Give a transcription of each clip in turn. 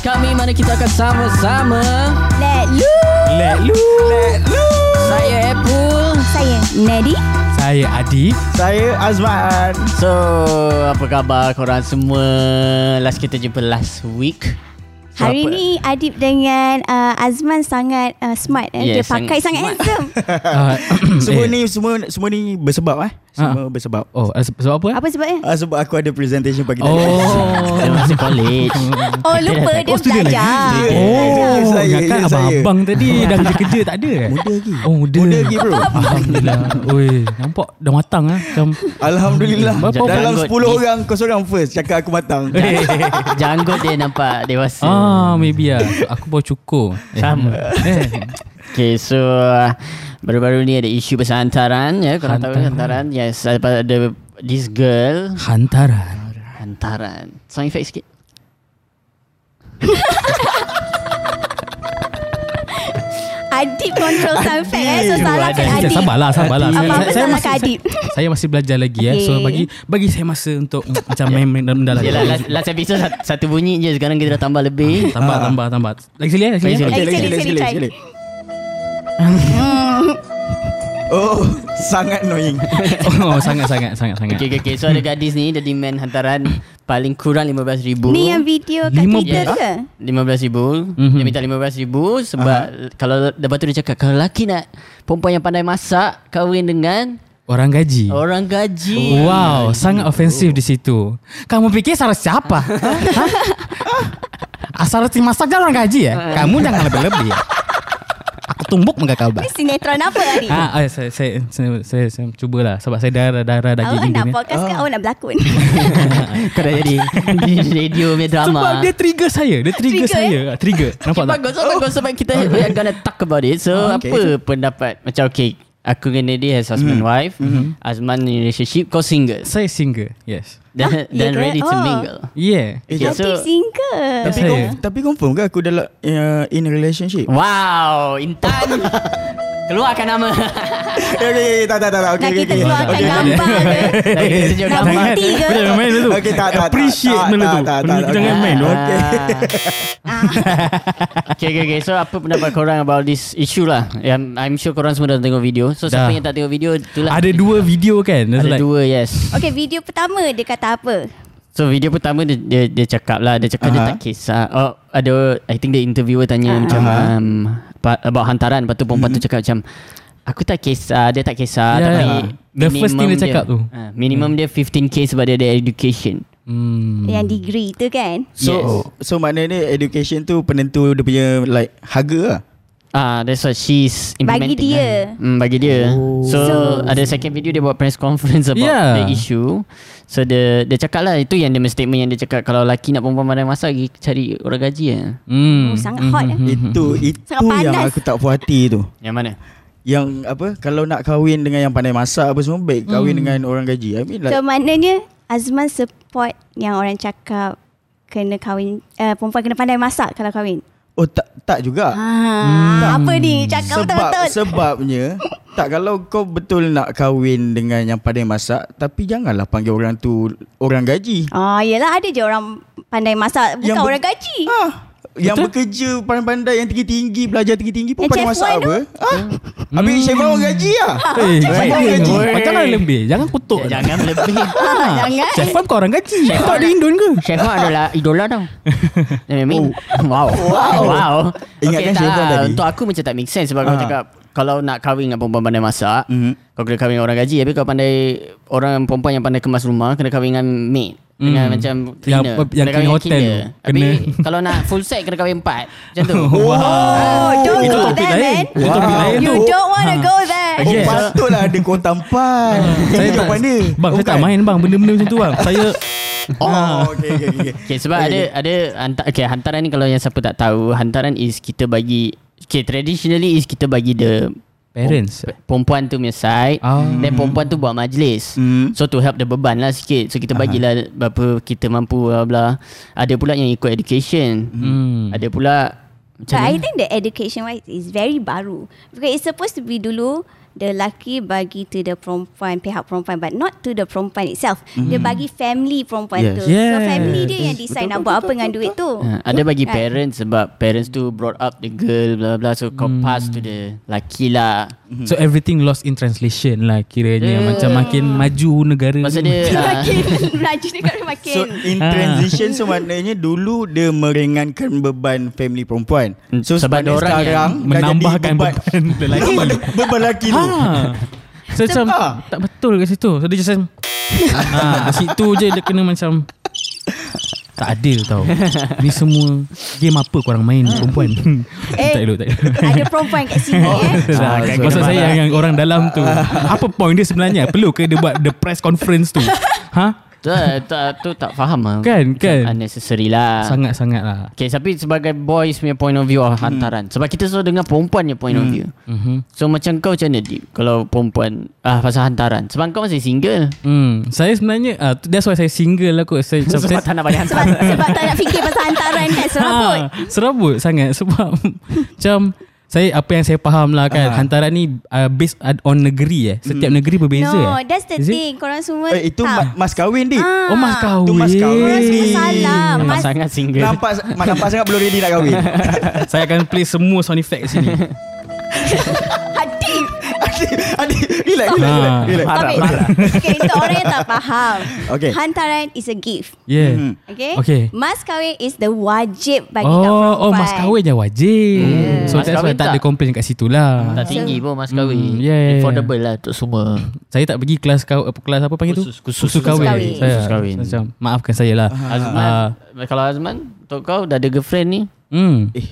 kami mana kita akan sama-sama. Let lu Let lu Saya Apple. Saya Nedi. Saya Adi. Saya Azman. So apa khabar korang semua? Last kita jumpa last week. So, Hari apa- ni Adib dengan uh, Azman sangat uh, smart eh. Dia Yes, pakai sangat sangat, handsome. Uh, Semua eh, ni semua semua ni bersebab eh Semua bersebab Oh eh, se- sebab apa? Eh? Apa sebabnya? Ah, Sebab aku ada presentation pagi tadi. Oh. Dia masih college. Oh lupa dia Oh, student lagi? belajar. Oh Ya, saya, Ingatkan ya, abang-abang tadi Dah kerja-kerja tak ada? Eh? Muda lagi. Oh muda. Muda lagi bro. Alhamdulillah. Oi, Nampak dah matang ah. Macam Alhamdulillah. Berapa Dalam janggut. 10 ni? orang Kau seorang first. Cakap aku matang. Janggut dia nampak dewasa. Ah, maybe lah Aku baru cukur eh, Sama. eh. Okay so uh, Baru-baru ni ada isu pasal hantaran ya Korang tahu Hantaran. Yes ada, ada This girl. Hantaran. Hantaran. Sound effect sikit. Adib control sound effect eh. So salahkan. Adib. Sabarlah Sabarlah. Apa-apa Saya- masih- Adib. saya- Saya masih belajar lagi eh. So Okay. bagi bagi saya masa untuk Macam main-main dalam dalam Yelah last, last episode satu, bunyi je. Sekarang kita dah tambah lebih. Tambah tambah tambah. Lagi sekali eh Lagi sekali Lagi? Okay Lagi sekali, lagi sekali, lagi Oh Sangat annoying Oh sangat sangat sangat sangat Okay, okay, okay. So ada gadis ni Dia demand hantaran Paling kurang RM15,000 Ni yang video kat Lima Twitter ke? RM15,000 Mhm. Dia minta RM15,000 Sebab Kalau Lepas tu dia cakap Kalau lelaki nak Perempuan yang pandai masak Kahwin dengan Orang gaji Orang gaji Wow, sangat ofensif di situ. Kamu pikir Sarah siapa? Hah? Asal reti masak jangan orang gaji ya? Kamu jangan lebih-lebih ya? Tumbuk muka kau bah. Ni sinetron apa Adib? Ah, ah, saya, saya, saya, saya, saya, cubalah sebab saya darah darah daging Awak nak Indian. ni. podcast ke awak nak berlakon? Kau dah jadi di Radio punya drama Sebab dia trigger saya, dia trigger, Trigger, saya. Trigger. Nampak tak? Bagus, so bagus sebab kita we are gonna talk about it. So Oh, okay. apa pendapat macam okay, aku dengan dia has husband wife, Azman in relationship, kau single. Saya single, yes. Dan Ah, dan ke? ready to Oh. mingle. Yeah. Eh, Okay, jap. so single Tapi, Saya. konf- tapi confirm ke aku dalam uh, In a relationship wow, Intan keluarkan nama. Okay okay okay Tak tak tak tak. Okay Nak okay kita okay keluarkan Okay, gambar ke? Tunjuk Nak gambar. bukti ke? Jangan main dulu. Okay, tak, tak, Appreciate benda tu. tak, tak, Benda tu tak, jangan okay. main. Okay. okay, okay, okay. So apa pendapat korang about this issue lah? Yang I'm sure korang semua dah tengok video. So siapa yang tak tengok video itulah. Ada dua video kan? Ada dua, yes. Okay video pertama dia kata apa? So video pertama dia dia, dia cakap lah dia cakap dia Aha. tak kisah. Oh ada I think the interviewer tanya Aha. macam um, about hantaran lepas tu perempuan tu cakap macam aku tak kisah dia tak kisah Ya, tapi ya. The first thing dia cakap tu. Uh, minimum dia 15k sebab dia ada education. Hmm. Yang degree tu kan? So Yes. so maknanya education tu penentu dia punya like harga lah. Ah, that's what she's Bagi implementing. dia. Lah. Hmm, bagi dia. Oh. So, So- ada second video dia buat press conference about Yeah. the issue. So dia dia cakap lah itu yang dia statement yang dia cakap kalau lelaki nak perempuan pandai masak pergi cari orang gaji ya. Hmm. Oh, sangat hot eh. Itu itu Sangat yang panas. aku tak puas hati tu. Yang mana? Yang apa kalau nak kahwin dengan yang pandai masak apa semua baik kahwin dengan orang gaji. I mean like So maknanya Azman support yang orang cakap kena kahwin uh, perempuan kena pandai masak kalau kahwin. Oh tak tak juga. Ha, apa ni? Cakap Sebab betul-betul. sebabnya tak kalau kau betul nak kahwin dengan yang pandai masak tapi janganlah panggil orang tu orang gaji. Ah, yelah ada je orang pandai masak bukan Yang ber- orang gaji. Ah, yang bekerja pandai-pandai yang tinggi-tinggi belajar tinggi-tinggi pun masak Wan apa? Ah. Habis chef Wan orang gaji lah. Eh, Chef Wan orang gaji. Macam mana lebih? Jangan kutuk. Ya, jangan lebih. Ah, jangan. Chef Fam kau orang gaji. Kau ada Indon ke? Chef Wan adalah idola tau. I mean, wow. Wow. wow. Ingatkan Wan lah. tadi. Untuk aku macam tak make sense sebab kau Ah. cakap kalau nak kahwin dengan perempuan pandai masak, Mhm. kau kena kahwin dengan orang gaji. Tapi kau pandai orang perempuan yang pandai kemas rumah kena kahwin dengan maid. Dengan Hmm. macam Yang- cleaner. yang Kena clean dengan hotel. Tapi Kena- kalau nak full set kena kahwin empat. Macam tu. Oh, don't Itu go there, lain. man. Itu topik lain You tu. don't want to go there. Oh, Yes. patutlah ada kota empat. Saya tak mana? Bang, Oh, saya tak main bang benda-benda macam tu bang. Saya Oh, okay, okay, okay. Okay, sebab ada ada hantar, okay, hantaran ni kalau yang siapa tak tahu, hantaran is kita bagi okay, traditionally is kita bagi the parents. perempuan tu punya side Ah. then perempuan tu buat majlis. Hmm. So to help the beban lah sikit. So kita bagilah berapa kita mampu bla bla. Ada pula yang ikut education. Hmm. Ada pula macam But I think the education wise is very baru. Because it's supposed to be dulu the lelaki bagi to the perempuan pihak perempuan but not to the perempuan itself. Dia bagi family perempuan Yes. tu. So Yes. family dia yang decide Betul, nak betul, buat apa betul, dengan betul, duit tu. Ha, ada bagi Kan? parents sebab parents tu brought up the girl blah blah so kau pass to the laki lah. So everything lost in translation lah kiranya Yeah. macam makin maju negara. Masa ni. dia ah, Makin laju negara makin. So in Ah. transition so maknanya dulu dia meringankan beban family perempuan. So Sebab sebab dia orang sekarang yang menambahkan beban lelaki. beban, beban lelaki Ha. So macam Ah. tak betul kat situ. So dia just macam ha, kat situ je dia kena macam tak adil tau. Ni semua game apa korang main perempuan? Eh, tak elok, tak elok. Ada perempuan kat sini eh. Lah, kan, so Maksud saya yang orang dalam tu Apa point dia sebenarnya Perlu ke dia buat The press conference tu Ha? Tu, tak, tu tak faham lah. Kan, kan. Unnecessary lah. Sangat-sangat lah Okay, tapi sebagai boys punya point of view of hantaran. Sebab kita selalu dengar perempuan punya point of view. Mhm. So macam kau macam mana Deep Kalau perempuan ah pasal hantaran Sebab kau masih single Hmm, saya sebenarnya uh, that's why saya single lah kot. Saya Sebab saya, tak nak Sebab, hantaran sebab tak nak fikir pasal hantaran kan serabut. Ha, serabut sangat sebab macam saya apa yang saya faham lah kan Ah. hantaran ni uh, based on negeri eh. Setiap negeri berbeza no, eh. that's the Is it? thing. Korang semua Eh, itu tak. ma- mas kahwin dik. Ah. Oh mas kahwin. Tu mas kahwin. Korang semua salah. Nampak Mas, sangat single Nampak mak nampak sangat belum ready nak kahwin. saya akan play semua sound effect sini. hati. Relax, relax, Ah. relax, relax. Tapi, okay, untuk orang yang tak faham. Okay. Hantaran is a gift. Yeah. Mhm. Okay? Okay. Mas kahwin is the wajib bagi Oh, perempuan. oh mas kahwin je wajib. Hmm. So Mas that's why kahwin tak ada tak- komplain kat situ lah. Tak tinggi pun mas kahwin Hmm, yeah, yeah, yeah. Affordable lah untuk semua Saya tak pergi kelas kau apa kelas apa panggil Khusus- tu? khusus- khusus kahwin. kahwin. Saya Khusus kahwin. Macam maafkan saya lah. Azman Ah, Kalau Azman Untuk kau dah ada girlfriend ni hmm. Eh,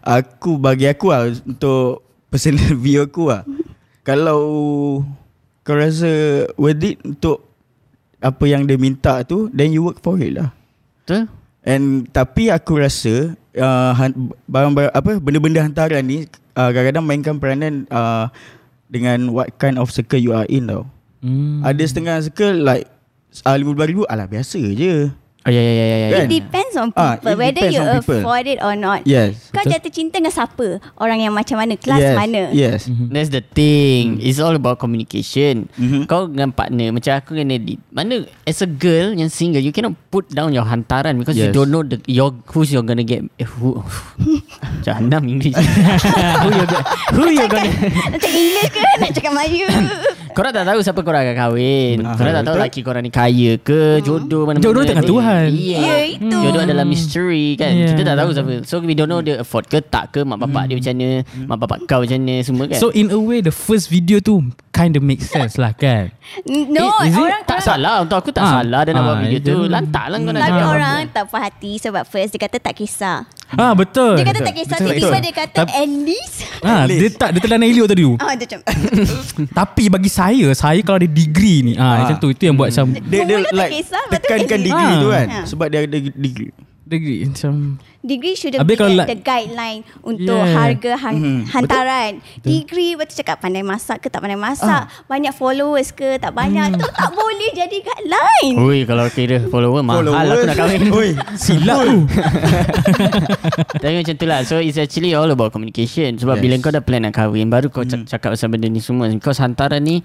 aku bagi aku lah untuk personal view aku lah. Kalau kau rasa worth it untuk apa yang dia minta tu, then you work for it lah. Betul? And tapi aku rasa uh, barang-barang apa benda-benda hantaran ni uh, kadang-kadang mainkan peranan uh, dengan what kind of circle you are in tau. Hmm. Ada setengah circle like uh, RM15,000 alah biasa je. Oh ya ya ya ya, ya. Kan? It depends on people. Ah, it whether depends you on people. afford it or not. Yes. Kau Betul. jatuh cinta dengan siapa? Orang yang macam mana? Kelas yes. mana? Yes. That's the thing It's all about communication Mhm. Kau dengan partner Macam aku dengan Edit Mana as a girl Yang single You cannot put down your hantaran Because you Yes. don't know the, your, Who's you're gonna get eh, Who Jahanam English Who you go- Who you gonna Nak cakap English ke? Nak cakap Melayu? Korang tak tahu Siapa korang akan kahwin Betul. Korang tak tahu Betul. laki korang ni kaya ke Jodoh mana Jodoh tangan Tuhan. Iya Ya, itu. Jodoh adalah mystery kan Yeah. Kita tak tahu siapa So we don't know Dia afford ke tak ke Mak bapak dia macam mana Mak bapak kau macam mana Semua kan So in a way the first video tu kind of make sense lah kan. No, Eh, is it? orang Tak orang- salah Untuk aku tak Ah. salah Dia nak buat Ah, video tu Lantak lah kau nak Tapi orang tak puas hati sebab first dia kata tak kisah. Ah betul. Dia kata tak kisah Betul, tiba-tiba betul. dia kata Tap- at least. Ah, dia tak dia telan Elliot tadi. tu. Ah dia macam Tapi bagi saya, saya kalau ada degree ni, ah, Ah. macam tu itu yang buat macam Dia, dia tak like kisah, lepas tu tekankan dia- degree Ah. tu kan Ha. Sebab dia ada degree degree macam degree should be kalau like- the guideline untuk Yeah. harga han- Mhm, hantaran. Degree betul cakap pandai masak ke tak pandai masak, banyak followers ke tak banyak tu tak boleh jadi guideline. Ui kalau kira follower Mahal aku nak kahwin Oi, silap tu. Tapi macam tu lah So it's actually all about communication Sebab Yes. bila kau dah plan nak kahwin Baru kau mm. cakap pasal benda ni semua Because hantaran ni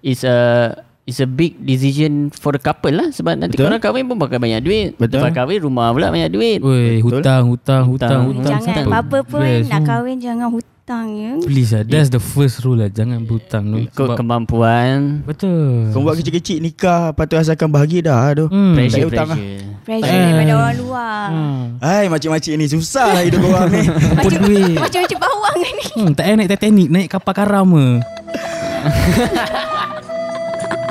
Is a Is a big decision For the couple lah Sebab nanti Betul. korang kahwin pun Pakai banyak duit Betul. Lepas kahwin rumah pula banyak duit Woi, hutang, hutang, hutang, Hutang. hutang. Jangan apa-apa pun Yes. nak kahwin jangan hutang ya. Please lah, that's the first rule lah. Jangan berhutang tu. Ikut kemampuan Betul. Kau buat kecil-kecil nikah Patut asalkan bahagia dah tu Hmm. Pressure Tak hutang pressure Pressure Eh. daripada orang luar. Hmm. Hai makcik-makcik ni susah lah hidup orang ni? Macam-macam bawang ni. Hmm, tak payah naik Titanic, naik kapal karam ke.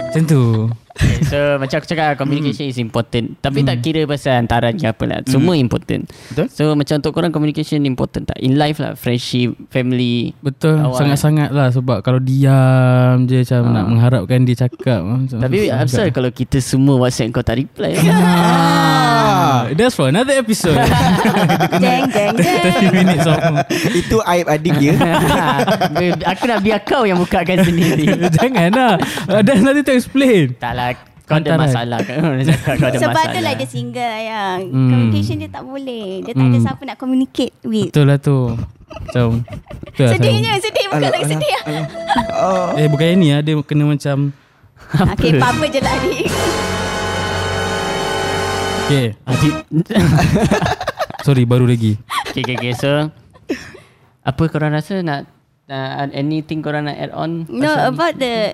Macam tu. okay, So macam aku cakap Communication is important Tapi tak kira pasal hantaran ke apa lah Semua important Betul. So macam untuk korang Communication important tak In life lah Friendship Family Betul, Awak. sangat-sangat lah sebab kalau diam je macam nak mengharapkan dia cakap. Tapi juga. kalau kita semua WhatsApp kau tak reply Ah, that's for another episode. Jeng jeng jeng. 30 minutes of Itu aib adik dia Aku nak biar kau yang bukakan sendiri Jangan lah There's nothing to explain Tak lah Kau ada Hantaran. masalah kan Kau cakap kau ada Sebab masalah tu lah dia single ayang. Hmm. Communication dia tak boleh. Dia tak ada Hmm. siapa nak communicate with. Betul lah tu Macam tu lah Sedihnya, saya- sedih. Bukan lagi sedih. ah. Oh. Eh bukan ni ah, dia kena macam Okay, apa je lah ni. Okay Sorry baru lagi Okay, okay, okay. So, apa korang rasa nak, nak anything korang nak add on? No, about the...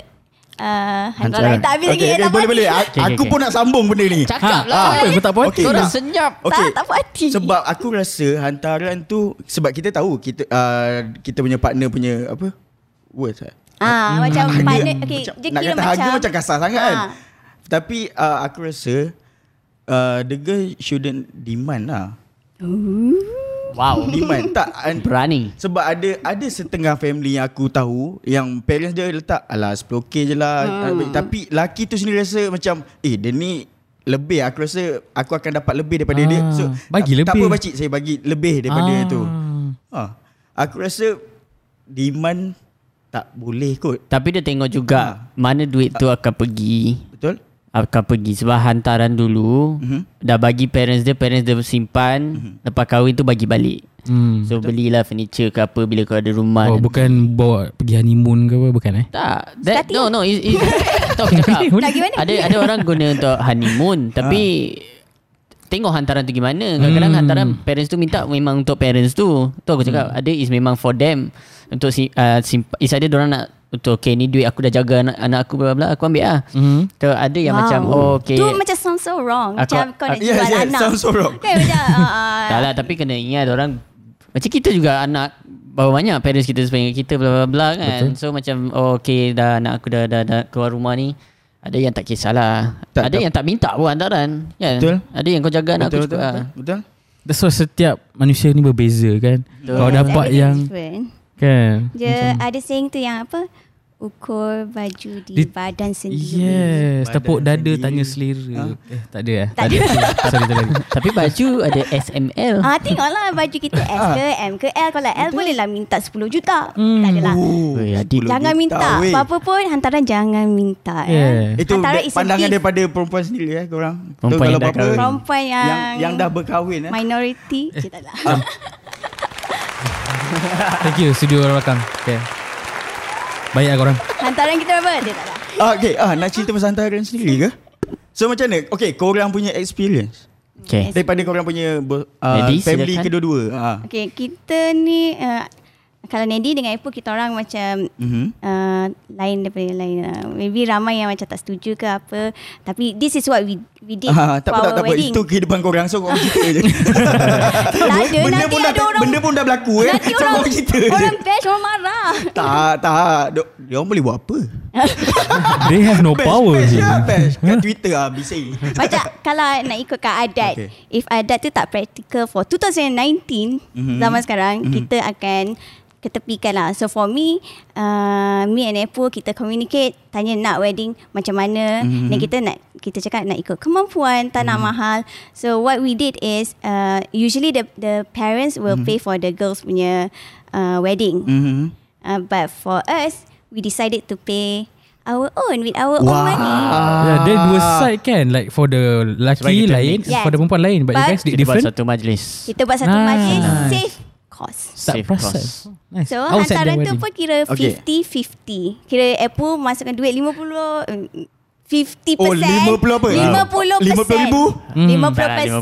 Uh, Hantaran. hantaran. Tak habis lagi. Okay, okay, tak boleh boleh. Okay, Aku okay, pun nak sambung benda ni. Cakap Ha, lah. apa? Kau tak puas hati? Okay, Korang senyap. Okay. Tak, tak puas hati. Sebab aku rasa hantaran tu sebab kita tahu kita uh, kita punya partner punya apa? Words eh? Ah, macam Harga- partner. Okay, macam, dia nak kata harga macam kasar sangat kan. Ah. Tapi uh, aku rasa uh, the girl shouldn't demand lah. Wow. Demand tak an- Berani. sebab ada ada setengah family yang aku tahu yang parents dia letak alah 10k je lah hmm. tapi laki tu sendiri rasa macam eh dia ni lebih aku rasa aku akan dapat lebih daripada Ah, dia so bagi tak, tak lebih. apa pakcik saya bagi lebih daripada Ah. tu ha aku rasa demand tak boleh kot Tapi dia tengok juga mana duit tu akan pergi. betul Akan pergi sebab hantaran dulu Mhm. dah bagi parents dia, parents dia simpan, lepas kahwin tu bagi balik. hmm. So belilah furniture ke apa bila kau ada rumah. Oh bukan bawa pergi honeymoon ke apa Bukan eh Tak. That, no, no. It, it, tak cakap. Pergi mana? Ada ada orang guna untuk honeymoon tapi tengok hantaran tu gimana. Kadang-kadang Hmm. hantaran parents tu minta memang untuk parents tu. Tu aku cakap ada is memang for them untuk si uh, simp- is ada orang nak untuk okay ni duit aku dah jaga anak, anak aku bla bla aku ambil ah. hmm. Tu ada yang Wow. macam oh okay. Tu macam sound so wrong. Aku- macam kau nak Ah, yeah, jual yeah, anak. sounds so wrong. Kan macam... Uh, Tak lah tapi kena ingat orang macam kita juga anak Berapa banyak parents kita sepanjang kita bla bla bla kan. Betul. So macam oh okay dah anak aku dah dah, dah keluar rumah ni. Ada yang tak kisahlah. Tak- ada tak- yang tak minta pun hantaran. Kan? Betul. Ada yang kau jaga anak betul aku betul, cukup. betul, betul That's why setiap manusia ni berbeza kan Betul. Kau dapat everything yang different. Kan Dia ada saying tu yang apa? Ukur baju di, Di- badan sendiri. Yes Badan Tepuk dada sendiri. tanya selera Eh tak ada eh Tak ada. Sorry tak ada Tapi baju ada SML. Ah tengoklah baju kita S ke M ke L kalau L boleh lah minta 10 juta. Hmm. Tak adalah. Oh, Weh, adik. 10 Jangan juta, minta. weh. Apa-apa pun hantaran jangan minta Yeah. ya. Itu Hantaran pandangan gift. daripada perempuan sendiri eh korang. Perempuan Tu yang kalau dah kahwin. Perempuan yang yang yang dah berkahwin eh. minority je tak lah. Thank you studio orang belakang Okay Baik lah korang Hantaran kita berapa? Dia tak lah. Ah, okay, ah, nak cerita pasal hantaran sendiri ke? So macam mana? Okay, korang punya experience Okay. daripada korang punya uh, Lady, family silakan. kedua-dua. Ah. Okay, kita ni uh, kalau Nedi dengan Ipoh kita orang macam Mhm. uh, lain daripada yang lain. Uh, maybe ramai yang macam tak setuju ke apa. Tapi this is what we we did Ah, tak for apa, tak, our tak apa. wedding. Itu kehidupan korang. So korang cerita je. tak ada. benda, nanti pun ada dah, orang, benda pun dah berlaku eh. nanti So orang, cerita orang bash, orang marah. Tak, tak. Dia- Dia orang boleh buat apa? They have no Bash, power bash, je lah, bash. Kat Twitter lah, bising. Macam kalau nak ikutkan adat Okay. If adat tu tak practical For 2019 Mhm. Zaman sekarang Mhm. Kita akan Ketepikan lah So for me uh, Me and Apple Kita communicate Tanya nak wedding Macam mana Mhm. Dan kita nak Kita cakap nak ikut kemampuan Tak nak mahal So what we did is uh, Usually the the parents Will pay for the girls punya uh, Wedding Mhm. uh, But for us We decided to pay Our own With our own Wah. money Yeah, dia dua side kan Like for the lelaki kita lain mix. For the perempuan lain But, you But- guys did Kita buat different satu majlis. Kita buat satu Nice. majlis Save cost Tak Save perasan cost. nice. So How at hantaran tu pun kira Okay. 50-50 Kira Apple masukkan duit 50 mm, 50% Oh, 50 apa? 50% 50 ribu? Hmm. 50% Tak lah,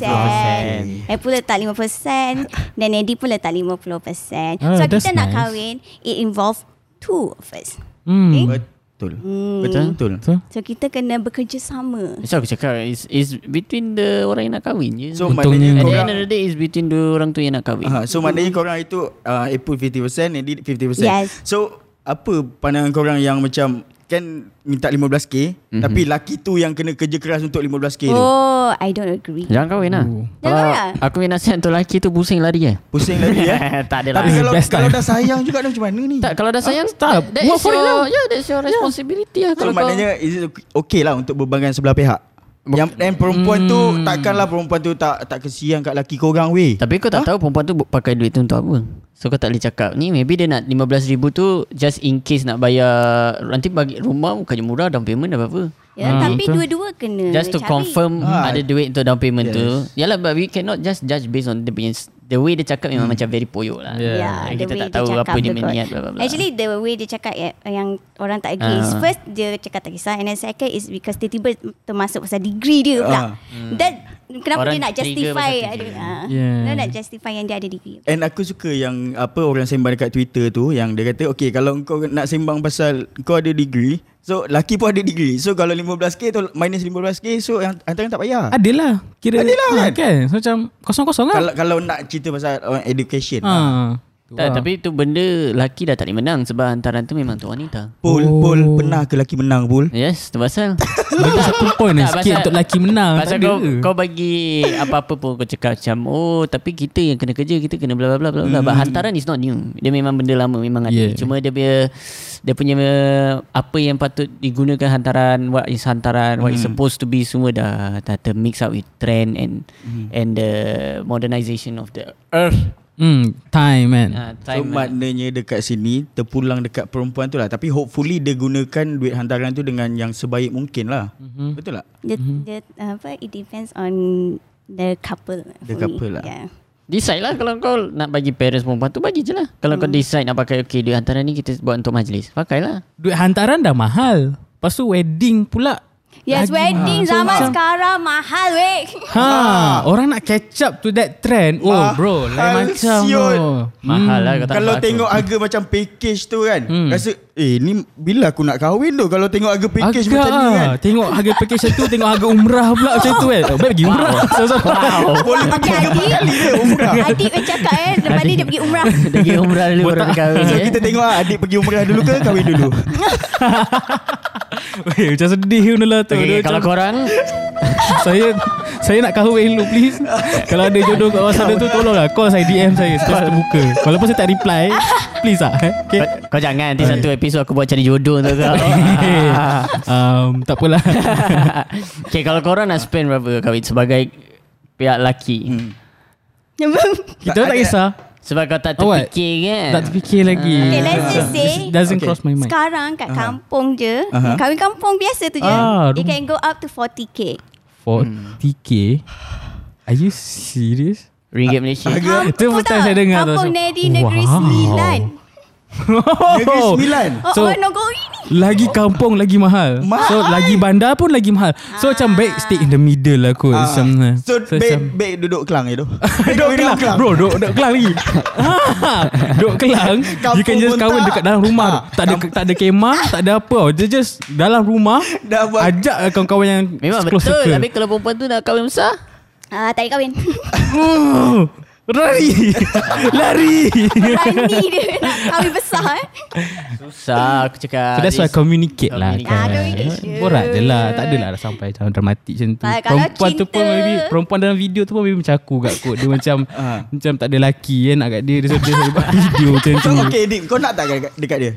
50%. Apple letak 5% Dan Eddie pun letak 50% Ah, So kita nak nice. kahwin It involve two of us Hmm. Eh? Betul. Hmm. Betul? Betul. So, So kita kena bekerjasama So aku cakap is is between the orang yang nak kahwin je. So Untungnya- maknanya At the end of the day is between the orang tu yang nak kahwin. Ah, so maknanya korang itu uh, Apple 50% Eddie 50%. Yes. So apa pandangan korang yang macam kan minta 15k mm-hmm. tapi laki tu yang kena kerja keras untuk 15k tu. Oh I don't agree Jangan kahwin lah. Oh. Jangan lah. aku punya nasihat untuk lelaki tu pusing lari je. Pusing lagi ya. tak ada lah. tapi kalau best kalau time. dah sayang juga dah macam mana ni? Tak, kalau dah sayang, tak. that, that Buat is your, lah. yeah, that's your responsibility lah. So Kalau kau, maknanya is it okay lah untuk berbanggaan sebelah pihak. Yang dan perempuan tu Hmm. takkanlah perempuan tu tak tak kesian kat laki korang weh. tapi kau tak tahu perempuan tu pakai duit tu untuk apa. So kau tak boleh cakap ni maybe dia nak 15,000 tu just in case nak bayar nanti bagi rumah bukannya murah down payment dah apa. Ya, Ah, tapi betul. dua-dua kena Just to cari. confirm Ah. ada duit untuk down payment Yes. tu. Yalah but we cannot just judge based on dia punya The way dia cakap memang macam very poyok lah Yeah. Yeah, Ah, the Kita way tak dia tahu cakap apa dia bla bla bla Actually the way dia cakap ya- yang orang tak agree is Ah. First dia cakap tak kisah And then second is because tiba-tiba termasuk pasal degree dia pula Ah. That Kenapa Orang dia nak justify ada, degree. ah, Yeah. Dia nak justify yang dia ada degree And aku suka yang apa orang sembang dekat Twitter tu yang dia kata okay kalau kau nak sembang pasal kau ada degree so laki pun ada degree so kalau 15k tu minus 15k so yang hantaran tak payah. Adalah Kira Adalah, ah, kan? kan So macam Kosong-kosong lah Kalau kalau nak cerita pasal uh, education. ha. Tu tak. Tapi tu benda Laki dah tak boleh menang Sebab hantaran tu memang tu wanita Pul, Oh. Pul pernah ke laki menang Pul? Yes tu pasal. Bagi satu point Tak, Sikit pasal- untuk lelaki menang Pasal kau, kau bagi Apa-apa pun Kau cakap macam Oh tapi kita yang kena kerja Kita kena bla bla bla bla But hantaran is not new. Dia memang benda lama Memang ada. Yeah. Cuma dia punya Dia punya Apa yang patut digunakan hantaran What is hantaran What is supposed to be Semua dah Dah termix up with trend And And the Modernization of the earth Hmm, time kan uh, So Time maknanya dekat sini terpulang dekat perempuan tu lah. Tapi hopefully dia gunakan duit hantaran tu dengan yang sebaik mungkin lah. Mm-hmm. Betul tak? dia, dia, apa, It depends on The couple The for me. couple lah. yeah. Decide lah kalau kau nak bagi parents perempuan tu bagi je lah. Kalau kau decide nak pakai okay duit hantaran ni kita buat untuk majlis. Pakailah. Duit hantaran dah mahal Lepas tu wedding pula Yes Lagi wedding mahal. So zaman macam- sekarang Mahal weh Ha, orang nak catch up to that trend. Oh Mahal bro, lain macam siot. bro. Mahal lah kau tak Kalau tengok harga macam package tu kan Hmm. Rasa eh ni bila aku nak kahwin tu? Kalau tengok harga package Agak macam ni kan? Ah. Tengok harga package tu Tengok harga umrah pula macam tu kan? Oh, Baik pergi umrah so, so. Boleh pergi Okay, berapa kali umrah? Adik bercakap eh Lepas ni dia pergi umrah. Dia pergi umrah dulu baru dia kahwin So je. kita tengok ah, adik pergi umrah dulu ke kahwin dulu? Weh, Macam sedih pun lah tu. Okay, kalau macam, korang? Saya Saya nak kahwin dulu please. Kalau ada jodoh kat bawah sana tu Tolonglah. Call saya DM saya. Saya terbuka. Walaupun saya tak reply Please lah okay. kau, kau jangan nanti satu episod aku buat cari jodoh tu kau. um, tak apalah okay, kalau korang nak spend berapa kahwin sebagai pihak lelaki. Hmm. Kita tak kisah Sebab kau tak Oh, terfikir kan. Tak terfikir lagi Okay let's just say It Doesn't Okay. cross my mind Sekarang kat kampung je Aha. Kahwin kampung biasa tu je Ah, It can go up to 40k 40k Are you serious? Ringgit Malaysia. Itu time saya dengar tu. Kampung Nedi Negeri Wow. Sembilan Negeri Sembilan Oh, So- Nogori ni Lagi kampung lagi mahal. Mahal. So lagi bandar pun lagi mahal. So macam baik stay in the middle lah kot. Ah. Macam, So macam- baik baik duduk kelang je tu Duduk kelang Bro duduk, duduk kelang lagi ha, Duduk kelang Kampung You can just kahwin tak. dekat dalam rumah Ah, tu. Tak ada tak ada kemah Tak ada apa Dia just dalam rumah Ajak lah kawan-kawan yang Memang close betul. circle. Tapi kalau perempuan tu dah kahwin besar. Ah, Tak ada kahwin Oh, Lari. Lari. Berani dia. Nak kahwin besar eh? Susah aku cakap. So that's why communicate lah kan. Ah. Borak je lah. Tak adalah dah sampai macam dramatik macam tu. Ah, Perempuan tu pun cinta- maybe Perempuan dalam video tu pun maybe macam aku kat kot. Dia macam Ah. Macam tak ada lelaki kan Nak kat dia. Dia buat video macam tu. okay Dik? Kau nak tak dekat, dekat dia?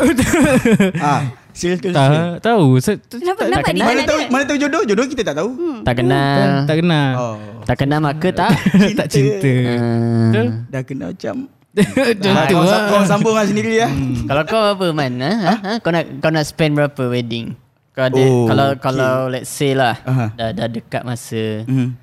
Ah, Serius ke? Tak tahu Kenapa, tak dia kenal. Mana tahu mana tahu jodoh Jodoh kita tak tahu Tak kenal. Tak kenal Oh Tak kenal maka tak. Tak cinta Hmm. Betul? Dah kenal macam Macam Ah, tu kau, lah kau sambung lah sendiri ya Kalau kau apa man? Ha? Ha? ha? Kau nak kau nak spend berapa wedding? Kau ada Oh, kalau okay. kalau let's say lah Aha. dah dah dekat masa hmm.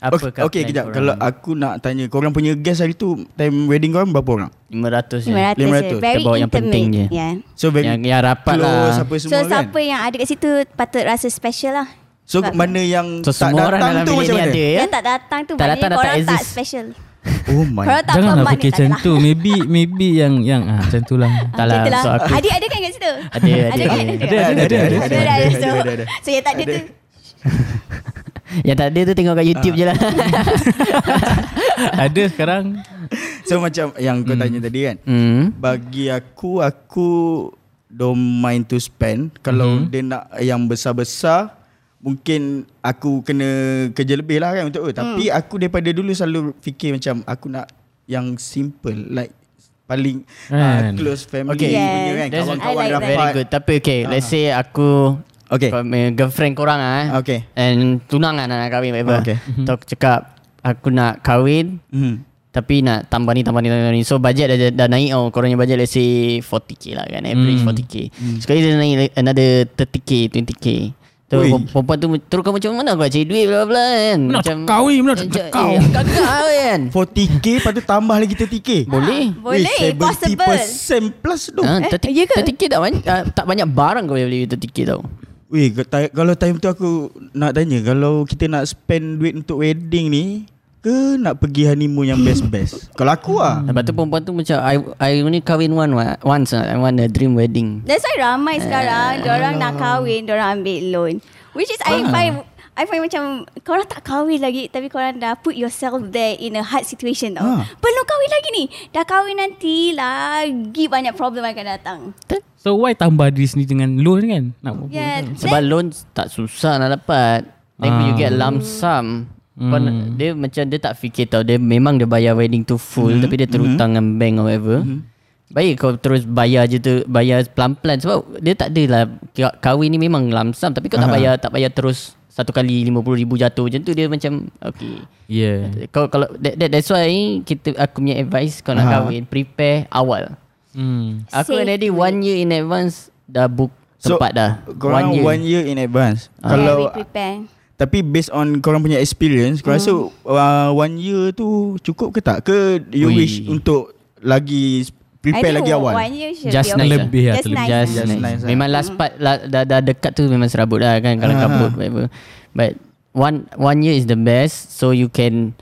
Apa Okay, kau okay kejap korang? Kalau aku nak tanya Korang punya guest hari tu Time wedding korang berapa orang? 500 je. 500 je 500. Very Kita bawa yang penting je. yeah. So very Yang yang rapat close lah. apa So semua kan siapa yang ada kat situ Patut rasa special lah So Sebab- mana yang So tak datang dalam tu macam mana? ada ya. Yang tak datang tu Tak Maknanya datang tak korang tak exist. special Oh my Korang tak Janganlah fikir tak macam tu Maybe Maybe yang yang ah, Macam tu lah Tak lah, tu so aku- Adik ada kan kat situ Ada, ada, ada. Ada, ada, ada, ada, Ada ada, ada ada, ada ada, So ada, ada. So yang tak ada tu Yang tak ada tu tengok kat YouTube je lah. Ada sekarang So macam yang kau tanya tadi kan hmm. Bagi aku Aku Don't mind to spend Kalau dia nak yang besar-besar Mungkin Aku kena Kerja lebih lah kan Untuk oh, Tapi aku daripada dulu Selalu fikir macam Aku nak Yang simple Like Paling uh. Close family Okay. punya kan Kawan-kawan like rapat Very good. Tapi okay, let's say aku Okay kau punya girlfriend korang ah. eh. Okay And tunang lah nak kahwin whatever. Okay. So aku cakap aku nak kahwin hmm. tapi nak tambah ni tambah ni tambah ni. So budget dah, dah naik oh. Korang punya budget let's say 40k lah kan. Average Hmm. 40k. Sekali dia naik another 30k, 20k. Tu Ui. perempuan tu terus kau macam mana aku nak cari duit bla bla kan. Nak cekau ni, mana nak. Eh, kakak kan. 40k Lepas tu tambah lagi 30k Boleh. Boleh, Weh, possible. 70% plus tu Ha, Eh, 30, ya ke? 30k tak banyak ah, tak banyak barang kau boleh beli 30k tau. Weh ta- Kalau time tu aku Nak tanya Kalau kita nak spend duit Untuk wedding ni Ke nak pergi honeymoon yang best-best? Kalau aku lah. Lepas tu perempuan tu macam I I only kahwin one once ah. I want a dream wedding. That's why ramai Eh, sekarang Diorang nak kahwin Diorang ambil loan. Which is I Ah. find I find macam Korang tak kahwin lagi Tapi korang dah put yourself there In a hard situation tau. Ah. Belum kahwin lagi ni. Dah kahwin nanti Lagi banyak problem akan datang So why tambah diri sendiri dengan loan kan? Nak? Yeah Sebab loan tak susah nak dapat. Then when you Ah. get lump sum. Kau Hmm. nak- dia macam dia tak fikir tau Dia memang dia bayar wedding tu full Mhm. Tapi dia terhutang dengan bank or whatever Baik kau terus bayar je tu Bayar pelan-pelan Sebab dia tak adalah ka- Kahwin ni memang lump sum Tapi kau tak Aha. bayar Tak bayar terus Satu kali RM50,000 jatuh Macam tu dia macam Okay Yeah. kau kalau that, that, that's why kita aku punya advice kau nak Aha. kahwin prepare awal. Hmm. Aku duit. one year in advance dah book tempat dah. Korang one year, in advance Ah. Kalau yeah, we prepare Tapi based on korang punya experience Kau rasa uh, one year tu cukup ke tak? Ke you Ui. wish untuk lagi prepare I think lagi awal? One year should Just be nice okay. Lebih lah, Just nice Just, Just nice. nice. Memang last part lah, dah, dah dekat tu memang serabut lah kan kalau Ah. kabut whatever. But one one year is the best so you can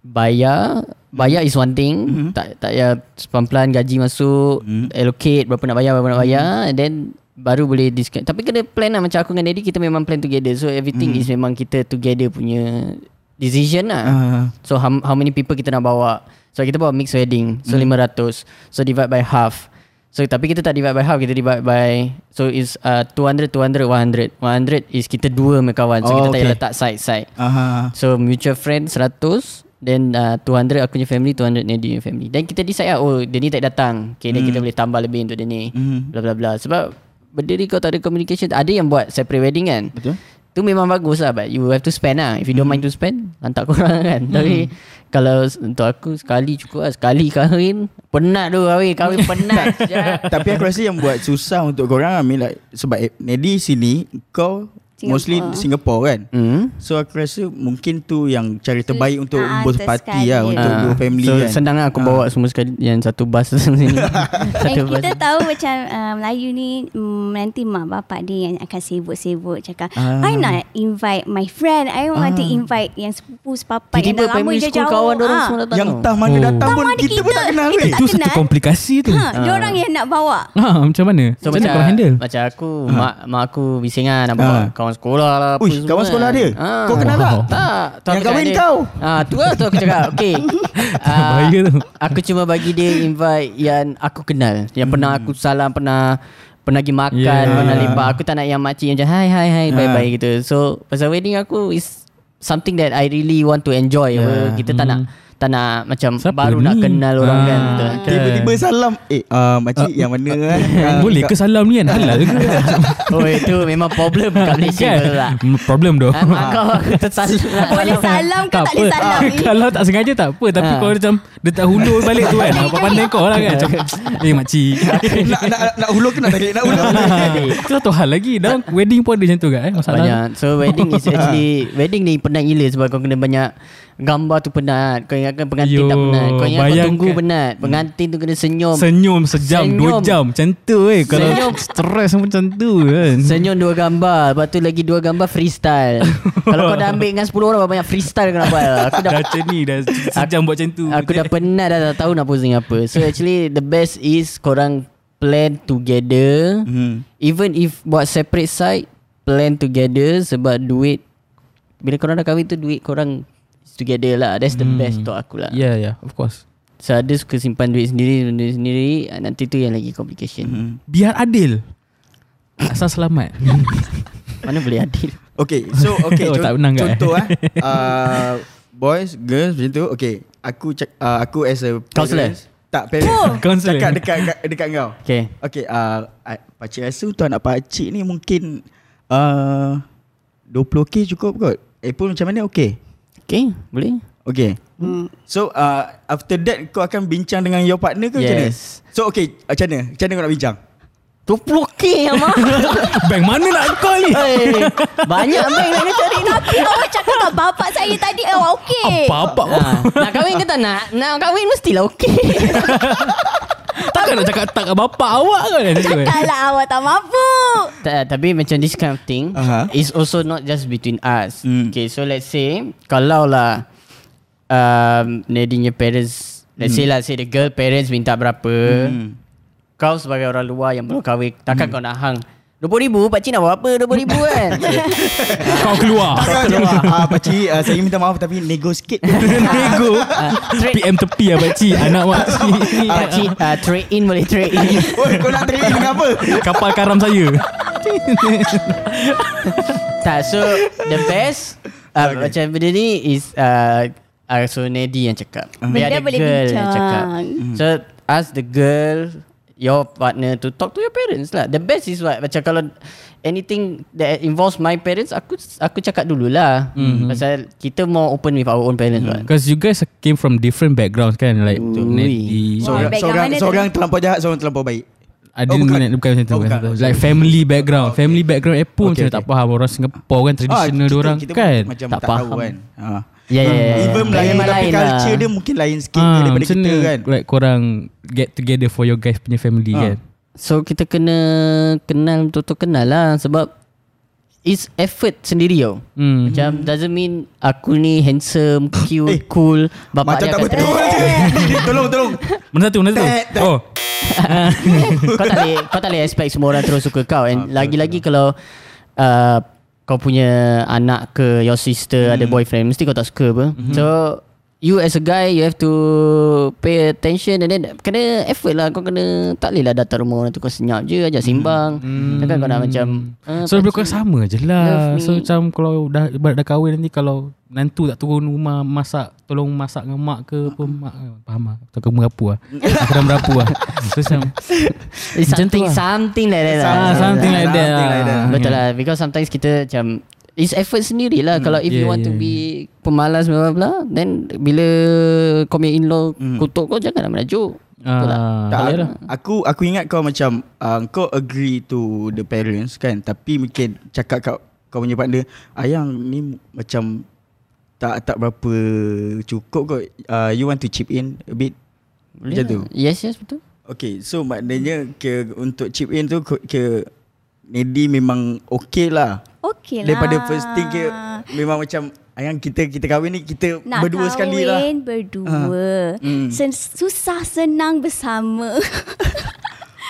bayar bayar is one thing Mhm. tak tak ya pelan-pelan gaji masuk Mhm. allocate berapa nak bayar berapa nak bayar Mm-hmm. and then baru boleh discount tapi kena plan lah macam aku dengan Eddie kita memang plan together so everything Mhm. is memang kita together punya decision lah Ah. So how, how many people kita nak bawa So kita bawa mixed wedding So Hmm. 500 So divide by half So tapi kita tak divide by half Kita divide by So is uh, 200, 200, 100 100 is kita dua kawan So Oh, kita tak payah okay. letak side-side Aha. So mutual friend 100 Then uh, 200 aku punya family 200 Nadi punya family. Then kita decide lah Oh dia ni tak datang. Okay then Hmm. kita boleh tambah lebih untuk dia ni. Mhm. Bla bla bla. Sebab Benda ni kau tak ada communication Ada yang buat separate wedding kan? Betul? Tu memang bagus lah But you have to spend lah. If you don't mind to spend Lantak korang kan? Tapi Kalau untuk aku Sekali cukup lah. Sekali kahwin Penat tu. Kahwin Kahwin penat. Tapi aku rasa yang buat susah untuk korang mean like, Sebab Nedi sini Kau Singapore. mostly Singapore kan Hmm So aku rasa mungkin tu yang cara terbaik untuk Ah, both tersekali. party lah Untuk Ah, dua family so, kan senang lah aku bawa semua sekali Yang satu bus sini Satu And bus kita tahu macam uh, Melayu ni um, Nanti mak bapak dia yang akan sibuk-sibuk Cakap Ah. I nak invite my friend I want to Ah. invite Yang sepupu sepapat Yang dah lama school jauh kawan orang Ah. semua datang Yang tah mana Oh. datang pun mana kita, pun tak kenal kita Itu satu komplikasi tu. ha, Dia orang yang nak bawa Ha, macam mana? So macam mana macam kau handle? Macam aku Mak mak aku bising kan Nak bawa Ah. Kawan sekolah lah Uish, semua kawan sekolah kan. dia? Ah. Kau kenal tak? Tak tu Yang kahwin dia- kau? Ah, tu lah tu aku cakap Okay Ah, Bahaya tu. Aku cuma bagi dia invite Yang aku kenal Yang pernah aku salam Pernah Pernah pergi makan Yeah. Pernah lepak Aku tak nak yang makcik Yang macam hai hai hai Bye Ah. bye gitu So pasal wedding aku Is something that I really want to enjoy Yeah. Kita tak nak Tak nak macam Siapa Baru ni? nak kenal orang Ah. kan Betul. Kan. Tiba-tiba salam Eh uh, makcik yang mana kan Ah, Boleh ke salam ni kan? Halal ke? Oh itu memang problem Kat Malaysia betul tak Hmm, Problem tu. Ah, kau aku tersalah Boleh salam ke tak apa. boleh salam ni Kalau tak sengaja tak apa Tapi Ah. kalau macam Dia tak hulur balik tu kan Apa pandai kau lah kan Macam Eh makcik nak, nak, nak hulur ke nak tarik Nak hulur Itu satu hal lagi Dalam wedding pun ada macam tu kan eh? Masalah Banyak So wedding is actually Wedding ni penat gila Sebab kau kena banyak Gambar tu penat. Kau ingatkan pengantin Yo, tak penat? Kau ingat kau bayangkan. tunggu penat. Pengantin tu kena senyum. Senyum sejam Senyum. Dua jam. Macam tu eh. Kalau Senyum. stres macam tu kan. Senyum dua gambar. Lepas tu lagi dua gambar freestyle. Kalau kau dah ambil dengan 10 orang Banyak freestyle kau nak buat? Aku dah Dah macam ni Dah sejam buat macam tu. Aku dah penat dah tak tahu nak posing apa. So actually the best is Korang plan together. Hmm. Even if buat separate side Plan together Sebab duit Bila korang dah kahwin tu Duit korang Together lah. That's the Hmm. best untuk aku lah. Ya ya of course. So ada suka simpan duit sendiri Duit sendiri Nanti tu yang lagi complication. Hmm. Biar adil. Asal selamat. Mana boleh adil? Okay so okay Oh, con- tak eh? Contoh eh. Uh, Boys Girls macam tu Okay. Aku cak, uh, Aku as a Counselor? Tak parents Counselor. Cakap dekat, dekat, dekat kau. Okay. Okay uh, uh, Pakcik rasa tu anak pakcik ni mungkin uh, 20k cukup kot. Eh pun macam mana? Okay Okay boleh Okay hmm. So uh, after that kau akan bincang dengan your partner ke macam mana? Yes So okay macam mana? Macam mana kau nak bincang? 20k yang mahal. Bank mana nak call ni? Hey, banyak bank nak cari ni. Tapi awak cakap kat bapak saya tadi awak okey. Apa-apa Ha, nak kahwin ke tak nak? Nak kahwin mestilah okey. Takkan nak cakap tak kat bapak awak kan? Cakaplah awak tak mampu. Tak, tapi macam this kind of thing Aha. is also not just between us. Hmm. Okay, so let's say kalau lah um, Nadine parents, let's say lah, say the girl parents minta berapa, Hmm. kau sebagai orang luar yang belum kahwin, takkan kau nak hang RM20,000, pakcik nak buat apa RM20,000 kan? Kau keluar. Ah, pakcik, ah, saya minta maaf tapi nego sikit. Nego. PM tepi lah pakcik. Anak makcik. pakcik uh, trade in boleh trade in. Oi, kau nak training dengan apa? Kapal karam saya. tak, so the best uh, okay. macam benda ni is uh, uh, so Nedi yang cakap. Biar Benda the boleh girl yang bincang. cakap. So ask the girl your partner to talk to your parents lah. The best is what macam kalau anything that involves my parents aku aku cakap dululah. Mm-hmm. Pasal kita more open with our own parents mm. Because you guys came from different backgrounds kan Like Ui. Nedi So- Seorang, background seorang, mana tu? seorang terlampau jahat, seorang terlampau baik. Ada Oh, bukan. bukan. bukan macam tu, Oh, bukan. Like family background Family background eh pun Okay, Macam okay. tak faham Orang Singapore kan Traditional kita, orang kita kan Macam Tak tak, faham. tahu kan. Ha. Ya ya ya. Even lain Memang tapi lain culture lah. dia mungkin lain sikit Ah, daripada macam kita mana kan. Like korang Get together for your guys punya family Ah. kan So kita kena kenal betul-betul kenal lah sebab it's effort sendiri tau. Hmm. Macam doesn't mean aku ni handsome, cute, Eh, cool. Bapak Macam dia tak betul je. Tolong, tolong. Mana satu Mana satu Tak, tak. Oh kau tak boleh kau tak boleh expect semua orang terus suka kau and lagi-lagi kalau uh, kau punya anak ke your sister ada Hmm. boyfriend mesti kau tak suka apa. So you as a guy you have to pay attention and then kena effort lah kau kena tak boleh lah datang rumah orang tu kau senyap je ajak simbang. Takkan kau nak macam ah, So lebih kurang sama je lah. So macam kalau dah dah kahwin nanti Kalau nantu tak turun rumah masak Tolong masak dengan mak ke apa mak Faham lah Tak ke merapu lah Aku dah merapu lah So macam something lah. something like that lah. ah, Something like that Something like that. lah Betul lah Because sometimes kita macam It's effort sendiri lah Kalau if you Yeah, want to yeah, be Pemalas bla bla bla Then Bila Kau punya in-law Kutuk kau Jangan nak merajuk. Betul tak? Ah, Tak, lah. aku aku ingat kau macam uh, kau agree to the parents kan tapi mungkin cakap kau kau punya partner ayang ni macam tak tak berapa cukup kot. Uh, you want to chip in a bit? Macam tu. Yes yes betul. Okay so maknanya ke untuk chip in tu ke Nedi memang okay lah Okey lah. Daripada first thing ke Memang macam Ayang kita kita kahwin ni Kita Nak berdua kahwin sekali lah berdua. Hmm. Sen- susah senang bersama.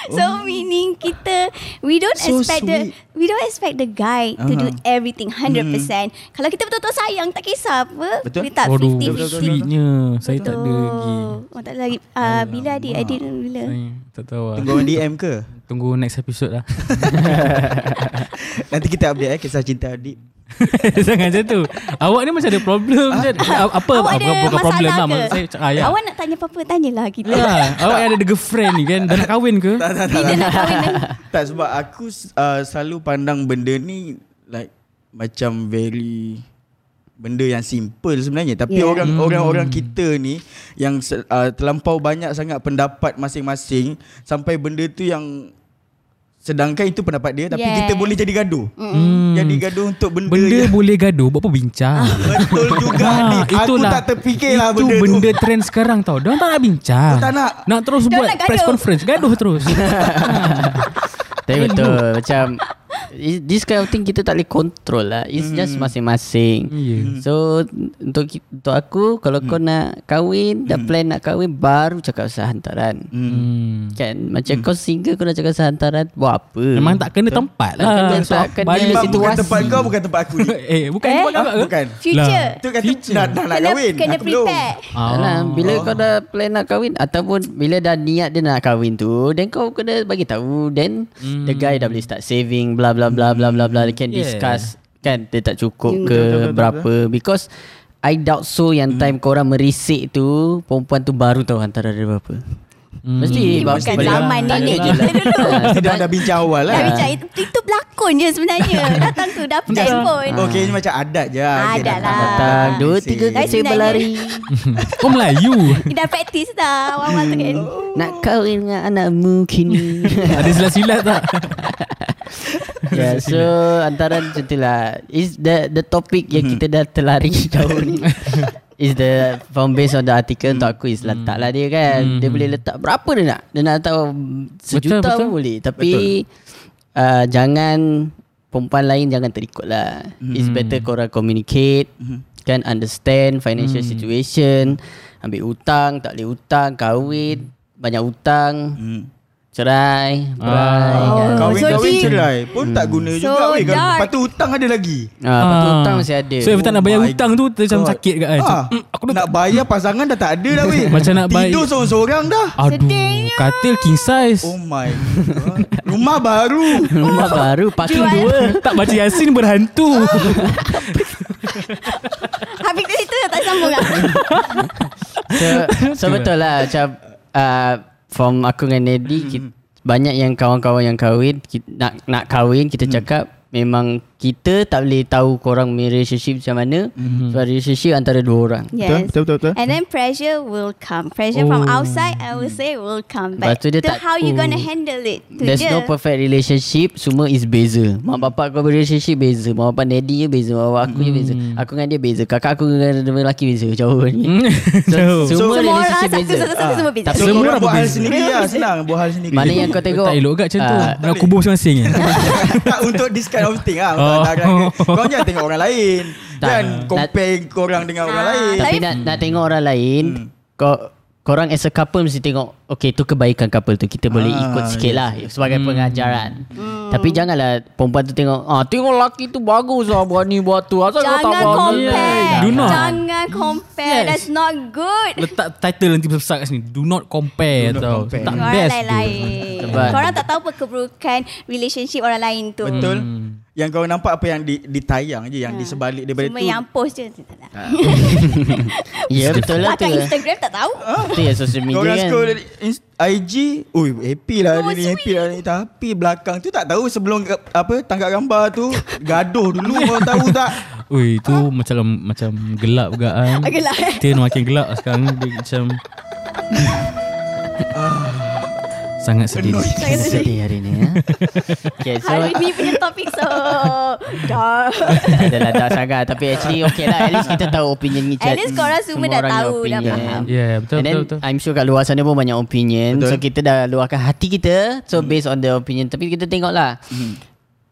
so meaning kita we don't So expect the sweet. we don't expect the guy to do Aha. everything 100%. Kalau kita betul-betul sayang tak kisah apa. Betul. We tak Waduh 50-50. Sweetnya Saya tak ada lagi Oh, tak ada lagi. Uh, bila adik adik bila? Saya tak tahu lah Tunggu DM ke Tunggu next episode lah Nanti kita update eh Kisah cinta adik Jangan macam tu Awak ni macam ada problem je. A- Apa Awak ada apa, bukan problem masalah lah ke? Maksud saya ah, ya. Awak nak tanya apa-apa tanyalah kita. Ya, awak ada girlfriend ni kan Dah nak kahwin ke? Bila nak kahwin ni? Tak sebab aku uh, Selalu pandang benda ni Like Macam very Benda yang simple sebenarnya Tapi Yeah. orang Hmm. orang-orang kita ni Yang uh, terlampau banyak sangat pendapat masing-masing Sampai benda tu yang Sedangkan itu pendapat dia Tapi Yes. kita boleh jadi gaduh Hmm. Jadi gaduh untuk benda, Benda yang boleh gaduh Buat apa bincang Betul juga Ah, ni Aku itulah. tak terfikir lah Itu benda, benda, tu trend sekarang tau Diorang tak nak bincang tak nak. Nak terus buat gaduh. press conference Gaduh terus Tapi betul Macam This kind of thing Kita tak boleh control lah It's just masing-masing Ya. So Untuk ki- untuk aku Kalau kau nak kahwin Dah plan nak kahwin Baru cakap pasal hantaran hmm. Kan Macam kau single Kau nak cakap pasal hantaran Buat apa Memang tak kena tempat Tak lah kena- So, tak kena situasi. bukan tempat kau Bukan tempat aku ni Eh bukan Eh? tempat ke? Bukan Future. Itu kata Future. dah, dah nak kahwin kena Aku prepare. Ah. Alah, bila Oh. kau dah plan nak kahwin ataupun bila dah niat dia nak kahwin tu, then kau kena bagi tahu then Hmm. the guy dah boleh start saving bla bla bla bla bla bla they can Yeah. discuss kan dia tak cukup Hmm. ke Betul, betul, betul, berapa because I doubt so yang Hmm. time korang merisik tu perempuan tu baru tahu hantaran dia berapa. Hmm. Mesti Ini bukan boleh zaman tanya ni. lah. Mesti dah, dah bincang awal lah Dah bincang itu, itu berlakon handphone je sebenarnya. Datang tu dapat handphone. Okay ni macam adat je okay, Adat lah. Datang dua tiga sebenarnya- berlari Oh Melayu dah praktis dah Awal-awal tu kan. Nak kahwin dengan anakmu kini Ada silat-silat tak Yeah, so antara macam tu lah Is the the topic yang kita dah terlari jauh ni Is the From based on the article Untuk aku is letak lah dia kan. Dia boleh letak Berapa dia nak? Dia nak tahu Sejuta betul. pun boleh. Tapi uh, Jangan Perempuan lain Jangan terikut lah. It's better korang communicate Kan understand Financial situation. Ambil hutang Tak boleh hutang Kahwin Banyak hutang. Hmm. Cerai Berai Oh, kan. Kahwin-kahwin so cerai pun tak guna So juga weh. Kalau-. Lepas tu hutang ada lagi Ah, lepas tu Ah. hutang masih ada So every time nak bayar Oh hutang tu macam sakit kat kan Macam, Ah, "Mm, Aku nak bayar pasangan dah tak ada dah weh. Macam nak bayar- Tidur seorang-seorang dah. Aduh Sedihnya. Katil king size Oh my god. Rumah baru. Rumah baru Parking dua Tak baca Yasin berhantu Habis situ tak sambung lah. So, so betul lah Macam uh, From aku dengan Nedi kita, Banyak yang kawan-kawan yang kahwin kita, Nak nak kahwin Kita cakap Memang kita tak boleh tahu Korang punya relationship macam mana Sebab relationship antara dua orang Yes. Betul, betul, betul. And then pressure will come. Pressure from Oh. outside, I will say will come. Lepas But tu dia to tak- how you oh. gonna handle it? Tu There's je. no perfect relationship Semua is beza Mak bapak kau relationship beza Mak bapak Nedi je beza Mak bapak aku je beza Aku dengan dia beza Kakak aku dengan lelaki beza Jauh ni Jauh. so, Semua Semua orang relationship satu, beza satu, semua beza. So, Semua orang buat hal sendiri lah. Senang buat hal sendiri. Mana yang kau tengok Tak elok kat macam tu Ah, Nak kubur masing-masing tak untuk this kind of thing lah. Oh. Oh. Kau jangan tengok orang lain. Tak. Jangan compare korang dengan orang Ah, lain. Tapi nak, nak tengok orang lain Kau Korang as a couple mesti tengok Okay tu kebaikan couple tu Kita boleh Ah, ikut sikit lah Sebagai pengajaran Hmm. Tapi janganlah Perempuan tu tengok ah Tengok lelaki tu bagus lah Buat ni buat tu Asal kau tak Jangan buat ni compare. Do not. Jangan compare. Yes. That's not good. Letak title nanti besar kat sini Do not compare Do not tau compare. Tak best tu lain-lain. Korang tak tahu apa keburukan relationship orang lain tu. Betul. Yang kau nampak apa yang di, ditayang je. Yang Ah. di sebalik daripada Semua tu. yang post je. Tak nak. Ya betul lah tu Pakai Instagram tak tahu. Itu ya social media Korang kan scroll dari ins- IG Ui happy lah Oh, ni Happy lah ni Tapi belakang tu tak tahu Sebelum apa tangkap gambar tu Gaduh dulu Kau tahu tak Ui tu macam macam gelap juga kan Ah, gelap, eh? Tin makin gelap sekarang ni dia macam Sangat sedih. Sangat sedih. Sedih hari ni ya. Okay so Hari ni punya topik so dark. Adalah dah sangat Tapi actually okay lah At least kita tahu opinion ni At least korang semua dah orang ada tahu, dah faham. Ya yeah, betul And then betul betul I'm sure kat luar sana pun banyak opinion Betul. So kita dah luahkan hati kita So based on the opinion Tapi kita tengok lah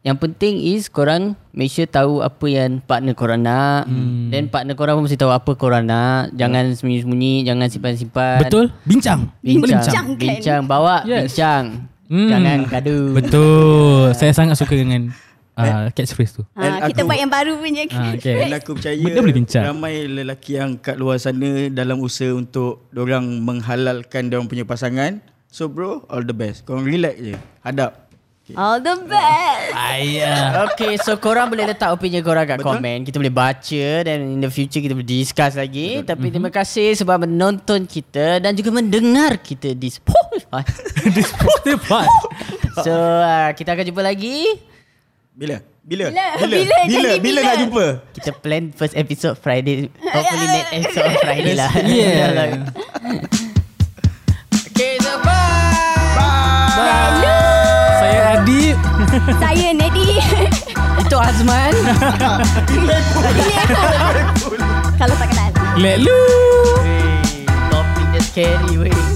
Yang penting is korang Make sure tahu apa yang partner korang nak. Then partner korang pun mesti tahu apa korang nak. Jangan sembunyi-sembunyi Jangan simpan-simpan. Betul. Bincang. Bincang. Bincangkan. Bincang Bawa Yes. Bincang. Hmm. Jangan gaduh. Betul. Saya sangat suka dengan uh, Catchphrase tu. Ha, kita aku- buat yang baru punya. Ah, okay. Dan aku percaya Benda boleh bincang. Ramai lelaki yang kat luar sana Dalam usaha untuk Diorang menghalalkan Diorang punya pasangan. So bro All the best. Korang relax je. Hadap All the best. Ayah Okay so korang boleh letak opinion korang kat Betul. komen Kita boleh baca Dan in the future kita boleh discuss lagi Betul. Tapi terima kasih sebab menonton kita Dan juga mendengar kita di Spotify Spotify So uh, kita akan jumpa lagi Bila? Bila? Bila? Bila? Bila? Bila, bila bila? nak jumpa? Kita plan first episode Friday Hopefully next episode on Friday lah Yeah. Saya Nedi. Itu Azman. Kalau tak kenal. Let loose Topik dia scary weh